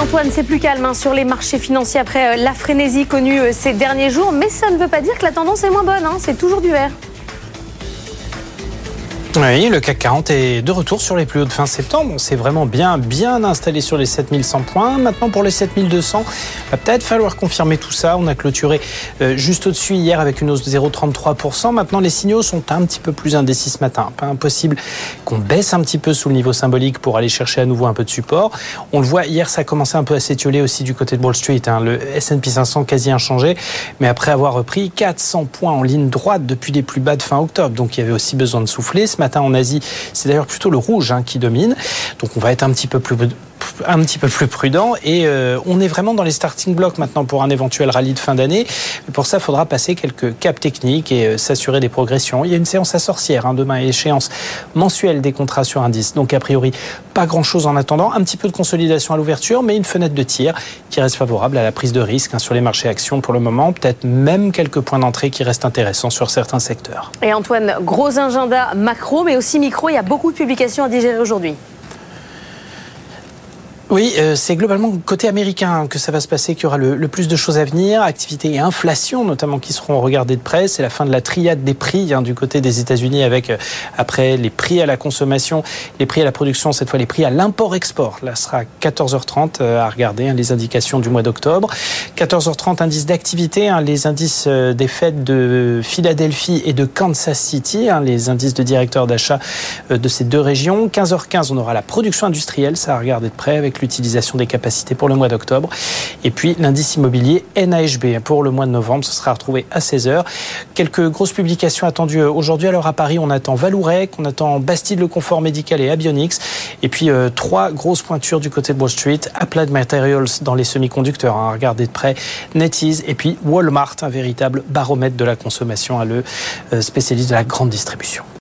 Antoine, c'est plus calme hein, sur les marchés financiers après euh, la frénésie connue euh, ces derniers jours, mais ça ne veut pas dire que la tendance est moins bonne, hein. c'est toujours du vert. Oui, le CAC 40 est de retour sur les plus hauts de fin septembre. On s'est vraiment bien, bien installé sur les 7100 points. Maintenant, pour les 7200, va peut-être falloir confirmer tout ça. On a clôturé euh, juste au-dessus hier avec une hausse de 0,33%. Maintenant, les signaux sont un petit peu plus indécis ce matin. Pas impossible qu'on baisse un petit peu sous le niveau symbolique pour aller chercher à nouveau un peu de support. On le voit, hier, ça a commencé un peu à s'étioler aussi du côté de Wall Street. Hein. Le S&P 500 quasi inchangé, mais après avoir repris 400 points en ligne droite depuis les plus bas de fin octobre. Donc, il y avait aussi besoin de souffler matin en Asie, c'est d'ailleurs plutôt le rouge hein, qui domine. Donc on va être un petit peu plus un petit peu plus prudent et euh, on est vraiment dans les starting blocks maintenant pour un éventuel rallye de fin d'année. Pour ça, il faudra passer quelques caps techniques et euh, s'assurer des progressions. Il y a une séance à sorcière hein, demain, échéance mensuelle des contrats sur indice. Donc a priori, pas grand-chose en attendant. Un petit peu de consolidation à l'ouverture, mais une fenêtre de tir qui reste favorable à la prise de risque hein, sur les marchés actions pour le moment. Peut-être même quelques points d'entrée qui restent intéressants sur certains secteurs. Et Antoine, gros agenda macro, mais aussi micro. Il y a beaucoup de publications à digérer aujourd'hui. Oui, euh, c'est globalement côté américain que ça va se passer, qu'il y aura le, plus de choses à venir. Activité et inflation, notamment, qui seront regardées de près. C'est la fin de la triade des prix hein, du côté des États-Unis, avec euh, après les prix à la consommation, les prix à la production, cette fois les prix à l'import-export. Là, ce sera 14h30 euh, à regarder hein, les indications du mois d'octobre. 14h30, indice d'activité, hein, les indices des fêtes de Philadelphie et de Kansas City, les indices de directeurs d'achat de ces deux régions. 15h15, on aura la production industrielle, ça à regarder de près avec l'utilisation des capacités pour le mois d'octobre. Et puis l'indice immobilier NAHB pour le mois de novembre, ce sera retrouvé à 16h. Quelques grosses publications attendues aujourd'hui. Alors à Paris, on attend Valourec, on attend Bastide le confort médical et Abionics. Et puis euh, trois grosses pointures du côté de Wall Street. Applied Materials dans les semi-conducteurs, hein, regardez de près. NetEase et puis Walmart, un véritable baromètre de la consommation à le euh, spécialiste de la grande distribution.